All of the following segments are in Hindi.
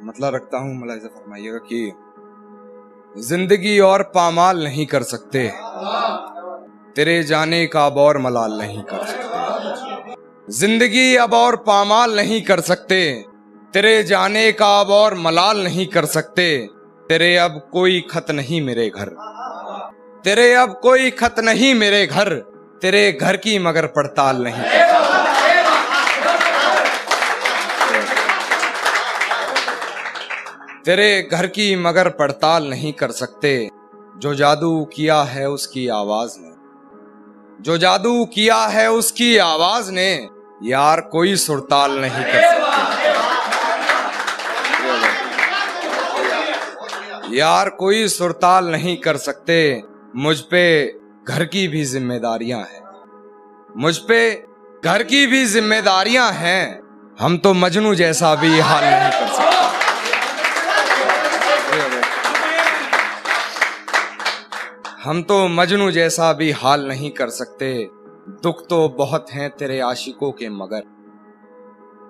मतलब रखता हूँ मुलायजा फरमाइएगा कि ज़िंदगी और पामाल नहीं कर सकते। तेरे जाने का अब और मलाल नहीं कर सकते। ज़िंदगी अब और पामाल नहीं कर सकते। तेरे जाने का अब और मलाल नहीं कर सकते। तेरे अब कोई खत नहीं मेरे घर। तेरे अब कोई खत नहीं मेरे घर। तेरे घर की मगर पड़ताल नहीं तेरे घर की मगर पड़ताल नहीं कर सकते। जो जादू किया है उसकी आवाज़ ने। जो जादू किया है उसकी आवाज़ ने, यार कोई सुरताल नहीं कर सकते। यार कोई सुरताल नहीं कर सकते। मुझ पे घर की भी जिम्मेदारियाँ हैं। मुझ पे घर की भी जिम्मेदारियाँ हैं। हम तो मजनू जैसा भी हाल नहीं कर हम तो मजनू जैसा भी हाल नहीं कर सकते। दुख तो बहुत हैं तेरे आशिकों के मगर।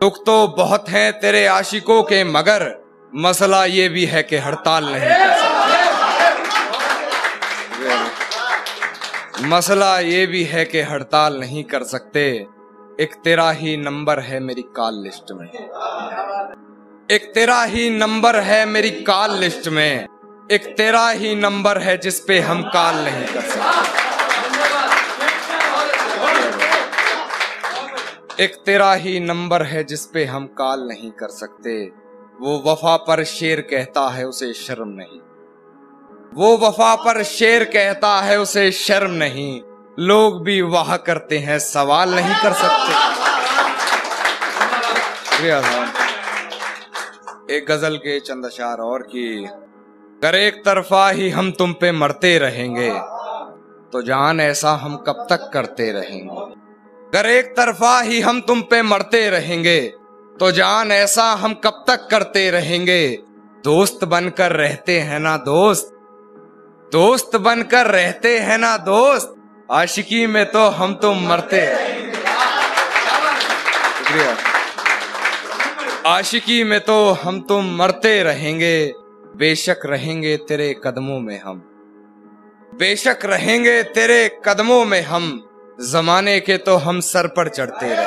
दुख तो बहुत हैं तेरे आशिकों के मगर। मसला ये भी है कि हड़ताल नहीं। कर सकते मसला ये भी है कि हड़ताल नहीं कर सकते। एक तेरा ही नंबर है मेरी कॉल लिस्ट में। एक तेरा ही नंबर है मेरी कॉल लिस्ट में। एक तेरा ही नंबर है जिस पे हम कॉल नहीं कर सकते। एक तेरा ही नंबर है जिस पे हम कॉल नहीं कर सकते। वो वफा पर शेर कहता है, उसे शर्म नहीं। वो वफा पर शेर कहता है, उसे शर्म नहीं। लोग भी वाह करते हैं, सवाल नहीं कर सकते। एक गज़ल के चंद अशार और की अगर एक तरफा ही हम तुम पे मरते रहेंगे। तो जान ऐसा हम कब तक करते रहेंगे। अगर एक तरफा ही हम तुम पे मरते रहेंगे। तो जान ऐसा हम कब तक करते रहेंगे। दोस्त बनकर रहते हैं ना दोस्त। दोस्त बनकर रहते हैं ना दोस्त। आशिकी में तो हम तो मरते शुक्रिया। आशिकी में तो हम तो मरते रहेंगे। बेशक रहेंगे तेरे कदमों में हम। बेशक रहेंगे तेरे कदमों में हम। जमाने के तो हम सर पर चढ़ते रहे।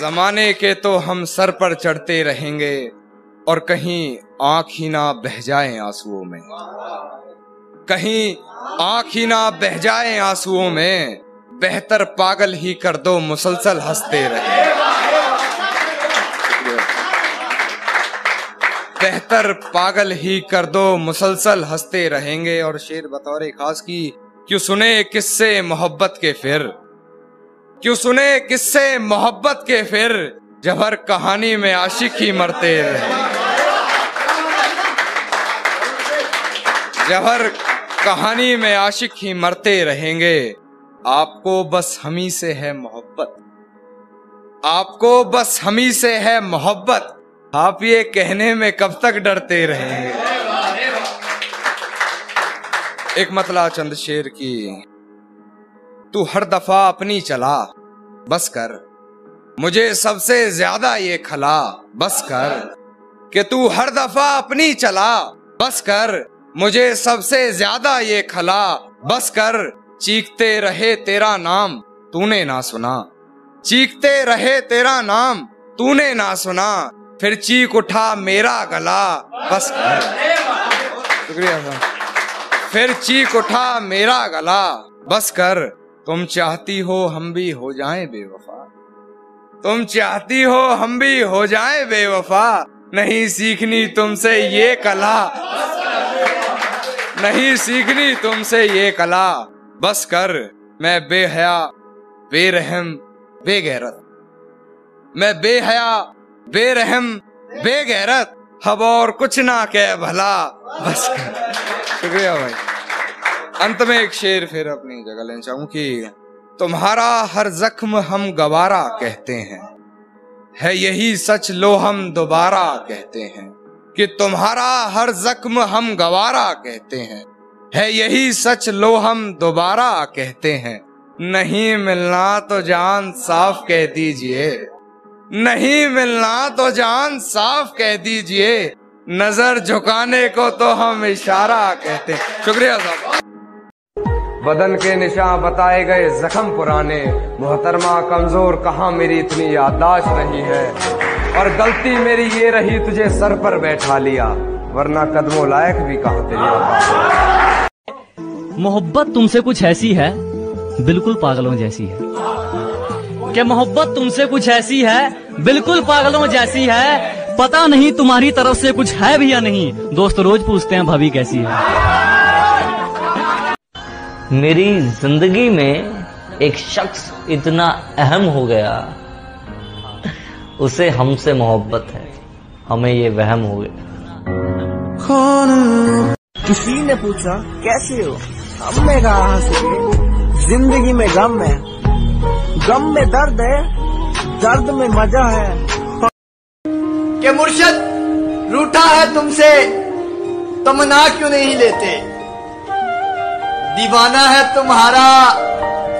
जमाने के तो हम सर पर चढ़ते रहेंगे और कहीं आँख ही ना बह जाए आंसुओं में। कहीं आँख ही ना बह जाए आंसुओं में। बेहतर पागल ही कर दो मुसलसल हँसते रहे। बेहतर पागल ही कर दो, मुसलसल हँसते रहेंगे। और शेर बतौर खास की, क्यों सुने किससे मोहब्बत के फिर? क्यों सुने किससे मोहब्बत के फिर? जब हर कहानी में आशिक ही मरते रहे। जब हर कहानी में आशिक ही मरते रहेंगे। आपको बस हमी से है मोहब्बत। आपको बस हमी से है मोहब्बत। आप ये कहने में कब तक डरते रहेंगे एक मतला चंद शेर की, तू हर दफ़ा अपनी चला, बस कर। मुझे सबसे ज़्यादा ये खला, बस कर। कि तू हर दफ़ा अपनी चला, बस कर। मुझे सबसे ज़्यादा ये खला, बस कर। चीखते रहे तेरा नाम, तूने ना सुना। चीखते रहे तेरा नाम, तूने ना सुना। फिर चीख उठा, मेरा गला, बस। शुक्रिया फिर चीख उठा, मेरा गला, बस कर। तुम चाहती हो हम भी हो जाएँ बेवफा। तुम चाहती हो हम भी हो जाएँ बेवफा। नहीं सीखनी तुमसे ये कला। नहीं सीखनी तुमसे ये कला। बस कर, मैं बेहया, बेरहम, बेगैरत। मैं बेहया बेरहम, बेगैरत हब और कुछ ना कह भला। बस। शुक्रिया भाई। अंत में एक शेर फिर अपनी जगह लेना चाहूँ कि, तुम्हारा हर जख्म हम गवारा कहते हैं। है यही सच लो हम दोबारा कहते हैं कि तुम्हारा हर जख्म हम गवारा कहते हैं। है यही सच लो हम दोबारा कहते हैं। नहीं मिलना तो जान साफ़ कह दीजिए। नहीं मिलना तो जान साफ़ कह दीजिए। नज़र झुकाने को तो हम इशारा कहते। हैं शुक्रिया साहब। बदन के निशान बताए गए जख्म पुराने। मोहतरमा कमज़ोर कहाँ मेरी इतनी याददाश्त रही है? और गलती मेरी ये रही तुझे सर पर बैठा लिया। वरना कदमों लायक भी कहा तेरी मोहब्बत तुमसे कुछ ऐसी है बिल्कुल पागलों जैसी है। कि मोहब्बत तुमसे कुछ ऐसी है? बिल्कुल पागलों जैसी है। पता नहीं तुम्हारी तरफ़ से कुछ है भी या नहीं। दोस्त रोज पूछते हैं भाभी कैसी है? मेरी ज़िंदगी में एक शख्स इतना अहम हो गया। उसे हमसे मोहब्बत है। हमें ये वहम हो गया। किसी ने पूछा कैसे हो? हमने कहा ज़िंदगी में गम है गम में दर्द है दर्द में मज़ा है। के मुर्शद रूठा है तुमसे तो मना क्यों नहीं लेते? दीवाना है तुम्हारा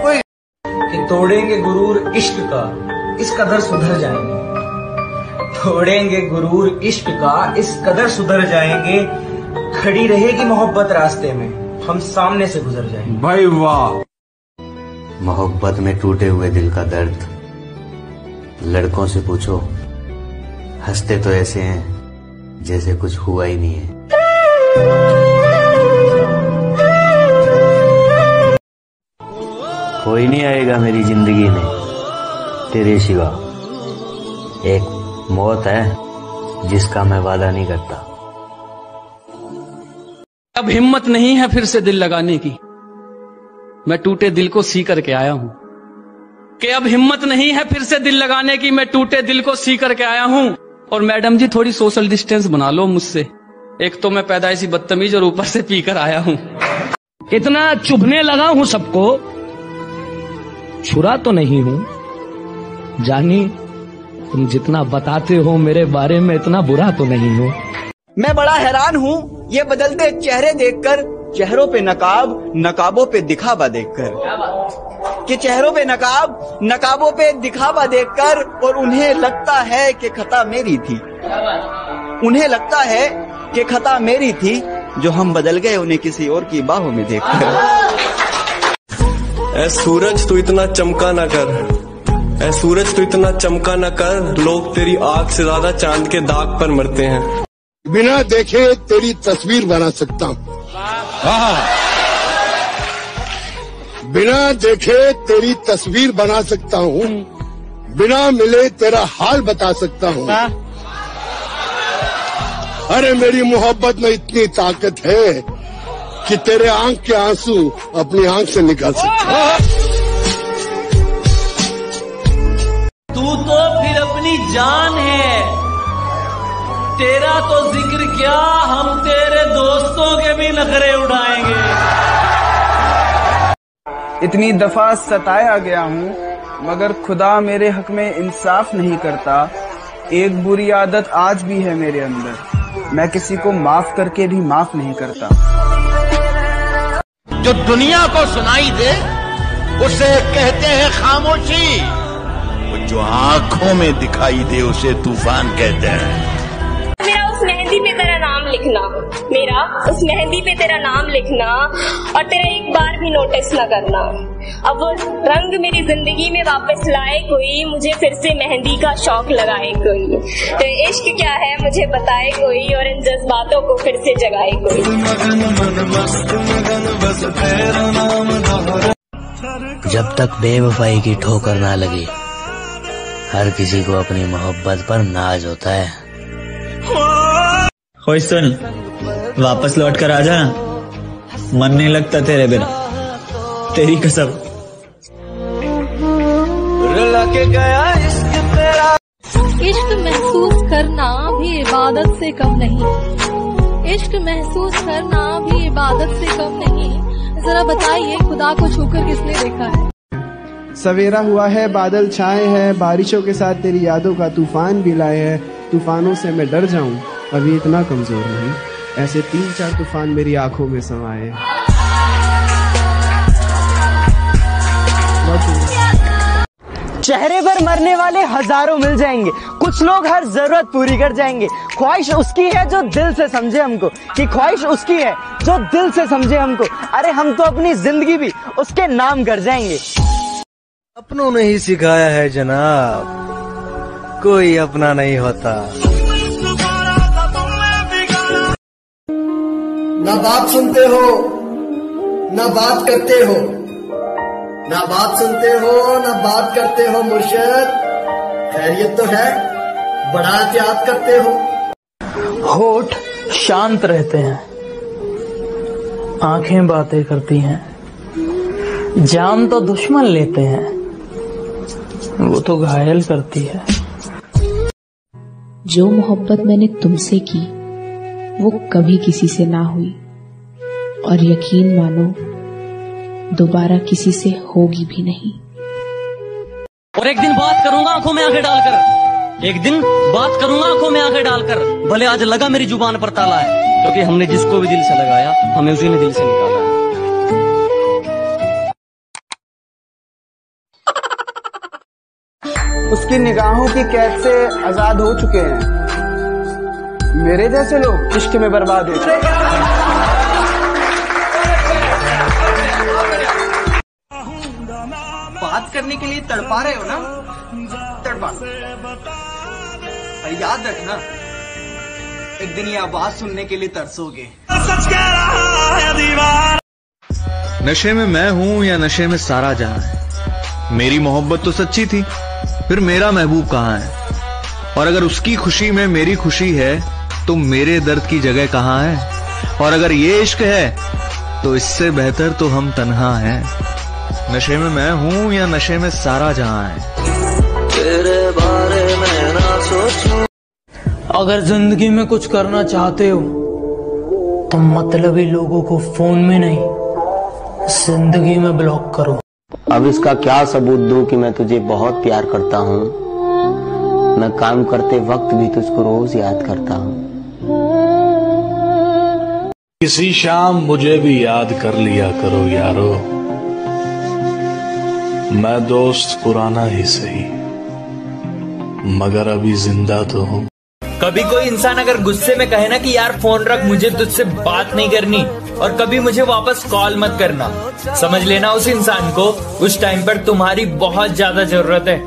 कोई कि तोड़ेंगे गुरूर इश्क का इस कदर सुधर जाएँगे। तोड़ेंगे गुरूर इश्क का इस कदर सुधर जाएँगे। खड़ी रहेगी मोहब्बत रास्ते में हम सामने से गुजर जाएँगे। भाई वाह। मोहब्बत में टूटे हुए दिल का दर्द। लड़कों से पूछो, हँसते तो ऐसे हैं जैसे कुछ हुआ ही नहीं है। कोई नहीं आएगा मेरी ज़िंदगी में, तेरे सिवा। एक मौत है जिसका मैं वादा नहीं करता। अब हिम्मत नहीं है फिर से दिल लगाने की। मैं टूटे दिल को सी करके आया हूँ। कि अब हिम्मत नहीं है फिर से दिल लगाने की मैं टूटे दिल को सी करके आया हूँ। और मैडम जी थोड़ी सोशल डिस्टेंस बना लो मुझसे। एक तो मैं पैदा पैदाइशी बदतमीज और ऊपर से पीकर आया हूँ। इतना चुभने लगा हूँ सबको। छुरा तो नहीं हूँ। जानी तुम जितना बताते हो मेरे बारे में इतना बुरा तो नहीं हो। मैं बड़ा हैरान हूँ। ये बदलते चेहरे देखकर चेहरों पे नकाब नकाबों पे दिखावा देखकर। कि चेहरों पे नकाब नकाबों पे दिखावा देखकर और उन्हें लगता है कि खता मेरी थी। उन्हें लगता है कि खता मेरी थी जो हम बदल गए उन्हें किसी और की बाहों में देखकर। ऐ सूरज तू इतना चमका ना कर। ऐ सूरज तू इतना चमका ना कर। लोग तेरी आग से ज़्यादा चाँद के दाग पर मरते हैं। बिना देखे तेरी तस्वीर बना सकता हूँ। बिना देखे तेरी तस्वीर बना सकता हूँ बिना मिले तेरा हाल बता सकता हूँ। अरे मेरी मोहब्बत में इतनी ताकत है कि तेरे आँख के आँसू अपनी आँख से निकाल सकता तू तो फिर अपनी जान है। तेरा तो ज़िक्र क्या? हम तेरे दोस्तों के भी नखरे इतनी दफ़ा सताया गया हूँ, मगर खुदा मेरे हक में इंसाफ नहीं करता। एक बुरी आदत आज भी है मेरे अंदर। मैं किसी को माफ़ करके भी माफ़ नहीं करता। जो दुनिया को सुनाई दे, उसे कहते हैं खामोशी। जो आँखों में दिखाई दे, उसे तूफ़ान कहते हैं। लिखना। मेरा, उस मेहंदी पे तेरा नाम लिखना और तेरा एक बार भी नोटिस न करना। अब वो रंग मेरी ज़िंदगी में वापस लाए कोई, मुझे फिर से मेहंदी का शौक लगाए कोई। तो इश्क क्या है, मुझे बताए कोई और इन जज्बातों को फिर से जगाए कोई। जब तक बेवफाई की ठोकर ना लगी, हर किसी को अपनी मोहब्बत पर नाज होता है। खोई सुन। वापस लौट कर आ जाना मन नहीं लगता तेरे बिना। तेरी कसम। इश्क महसूस करना भी इबादत से कम नहीं। इश्क महसूस करना भी इबादत से कम नहीं। जरा बताइए खुदा को छूकर किसने देखा है? सवेरा हुआ है बादल छाए हैं बारिशों के साथ तेरी यादों का तूफ़ान भी लाए हैं। तूफानों से मैं डर जाऊँ। अभी इतना कमज़ोर नहीं ऐसे तीन चार तूफ़ान मेरी आँखों में समाए चेहरे पर मरने वाले हज़ारों मिल जाएँगे। कुछ लोग हर ज़रूरत पूरी कर जाएँगे। ख्वाहिश उसकी है जो दिल से समझे हमको। कि ख्वाहिश उसकी है जो दिल से समझे हमको। अरे हम तो अपनी ज़िंदगी भी उसके नाम कर जाएँगे। अपनों ने ही सिखाया है जनाब। कोई अपना नहीं होता। ना बात सुनते हो ना बात करते हो। ना बात सुनते हो ना बात करते हो मुर्शद। खैरियत तो है बड़ा एहतियात करते हो। होठ शांत रहते हैं आँखें बातें करती हैं जान तो दुश्मन लेते हैं वो तो घायल करती है। जो मोहब्बत मैंने तुमसे की वो कभी किसी से ना हुई। और यकीन मानो दोबारा किसी से होगी भी नहीं। और एक दिन बात करूँगा आँखों में आँखें डालकर। एक दिन बात करूँगा आँखों में आँखें डालकर। भले आज लगा मेरी ज़ुबान पर ताला है क्योंकि तो हमने जिसको भी दिल से लगाया हमें उसी ने दिल से निकाला है। उसकी निगाहों की कैद से आज़ाद हो चुके हैं। मेरे जैसे लोग इश्क में बर्बाद हो। बात करने के लिए तड़पा रहे हो ना? तड़पा। पर याद रखना एक दिन ये आवाज़ सुनने के लिए तरसोगे। नशे में मैं हूँ या नशे में सारा जहाँ है? मेरी मोहब्बत तो सच्ची थी फिर मेरा महबूब कहाँ है? और अगर उसकी खुशी में मेरी खुशी है तो मेरे दर्द की जगह कहाँ है? और अगर ये इश्क है तो इससे बेहतर तो हम तन्हा हैं। नशे में मैं हूँ या नशे में सारा जहाँ है? तेरे बारे में ना सोचूं। अगर ज़िंदगी में कुछ करना चाहते हो तो मतलबी लोगों को फ़ोन में नहीं ज़िंदगी में ब्लॉक करो। अब इसका क्या सबूत दूँ कि मैं तुझे बहुत प्यार करता हूँ? मैं काम करते वक्त भी तुझको रोज याद करता हूँ। किसी शाम मुझे भी याद कर लिया करो यारो। मैं दोस्त पुराना ही सही मगर अभी ज़िंदा तो हूँ। कभी कोई इंसान अगर गुस्से में कहे ना कि यार फ़ोन रख मुझे तुझसे बात नहीं करनी और कभी मुझे वापस कॉल मत करना समझ लेना उस इंसान को उस टाइम पर तुम्हारी बहुत ज़्यादा ज़रूरत है।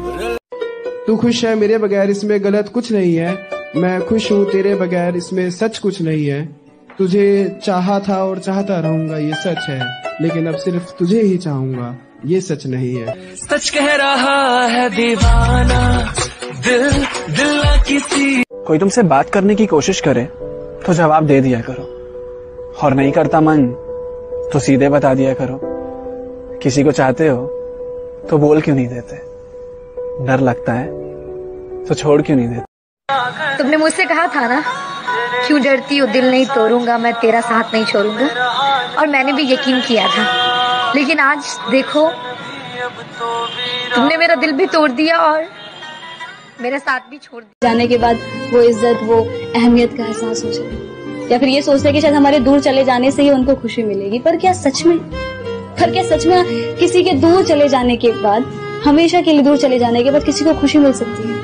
तू खुश है मेरे बगैर इसमें गलत कुछ नहीं है मैं खुश हूँ तेरे बगैर इसमें सच कुछ नहीं है। तुझे चाहा था और चाहता रहूँगा ये सच है। लेकिन अब सिर्फ़ तुझे ही चाहूँगा ये सच नहीं है। सच कह रहा है दीवाना दिल दिल ना किसी। कोई तुमसे बात करने की कोशिश करे तो जवाब दे दिया करो। और नहीं करता मन तो सीधे बता दिया करो। किसी को चाहते हो तो बोल क्यों नहीं देते? डर लगता है तो छोड़ क्यों नहीं देते? तुमने मुझसे कहा था ना क्यों डरती हो? दिल नहीं तोड़ूँगा, मैं तेरा साथ नहीं छोड़ूँगा। और मैंने भी यकीन किया था। लेकिन आज देखो, तुमने मेरा दिल भी तोड़ दिया और मेरा साथ भी छोड़ दिया। जाने के बाद वो इज़्ज़त, वो अहमियत का एहसास हो जाए या फिर ये सोचते कि शायद हमारे दूर चले जाने से ही उनको खुशी मिलेगी। पर क्या सच में, पर क्या सच में किसी के दूर चले जाने के बाद, हमेशा के लिए दूर चले जाने के बाद किसी को खुशी मिल सकती है?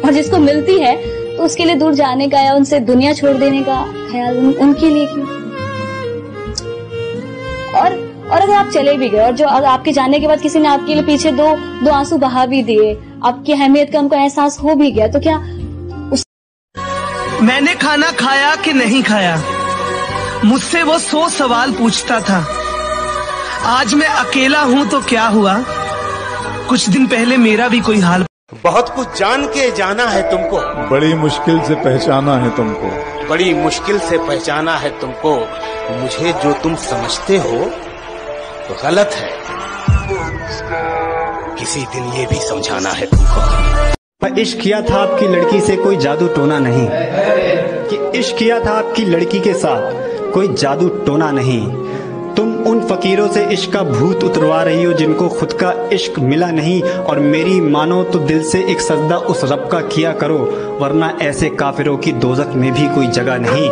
और जिसको मिलती है तो उसके लिए दूर जाने का या उनसे दुनिया छोड़ देने का ख्याल उन, उनके लिए क्यों? और और अगर आप चले भी गए और जो अगर आपके जाने के बाद किसी ने आपके लिए पीछे दो दो आँसू बहा भी दिए आपकी अहमियत का उनको एहसास हो भी गया तो क्या उस... मैंने खाना खाया कि नहीं खाया? मुझसे वो सौ सवाल पूछता था। आज मैं अकेला हूँ तो क्या हुआ? कुछ दिन पहले मेरा भी कोई हाल बहुत कुछ जान के जाना है तुमको। बड़ी मुश्किल से पहचाना है तुमको। बड़ी मुश्किल से पहचाना है तुमको। मुझे जो तुम समझते हो तो गलत है। किसी दिन ये भी समझाना है तुमको। इश्क किया था आपकी लड़की से कोई जादू टोना नहीं। कि इश्क किया था आपकी लड़की के साथ कोई जादू टोना नहीं। फकीरों से इश्क का भूत उतरवा रही हो, जिनको खुद का इश्क मिला नहीं, और मेरी मानो तो दिल से एक सजदा उस रब का किया करो, वरना ऐसे काफिरों की दोजक में भी कोई जगह नहीं।